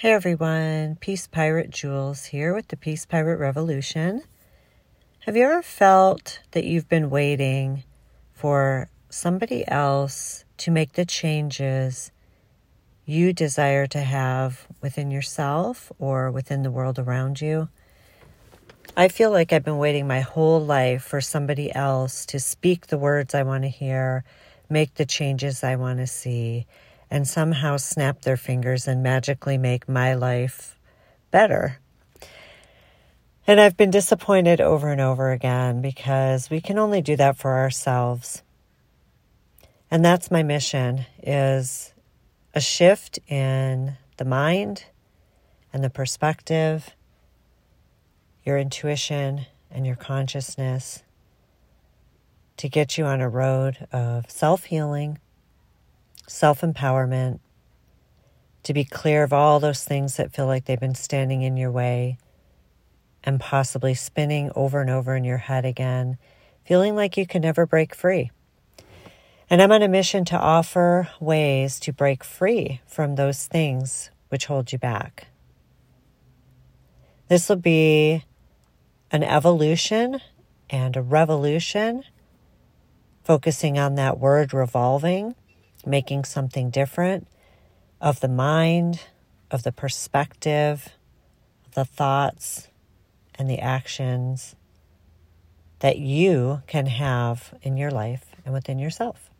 Hey everyone, Peace Pirate Jules here with the Peace Pirate Revolution. Have you ever felt that you've been waiting for somebody else to make the changes you desire to have within yourself or within the world around you? I feel like I've been waiting my whole life for somebody else to speak the words I want to hear, make the changes I want to see and somehow snap their fingers and magically make my life better. And I've been disappointed over and over again because we can only do that for ourselves. And that's my mission is a shift in the mind and the perspective, your intuition and your consciousness to get you on a road of self-healing self empowerment, to be clear of all those things that feel like they've been standing in your way and possibly spinning over and over in your head again, feeling like you can never break free. And I'm on a mission to offer ways to break free from those things which hold you back. This will be an evolution and a revolution, focusing on that word revolving making something different of the mind, of the perspective, the thoughts, and the actions that you can have in your life and within yourself.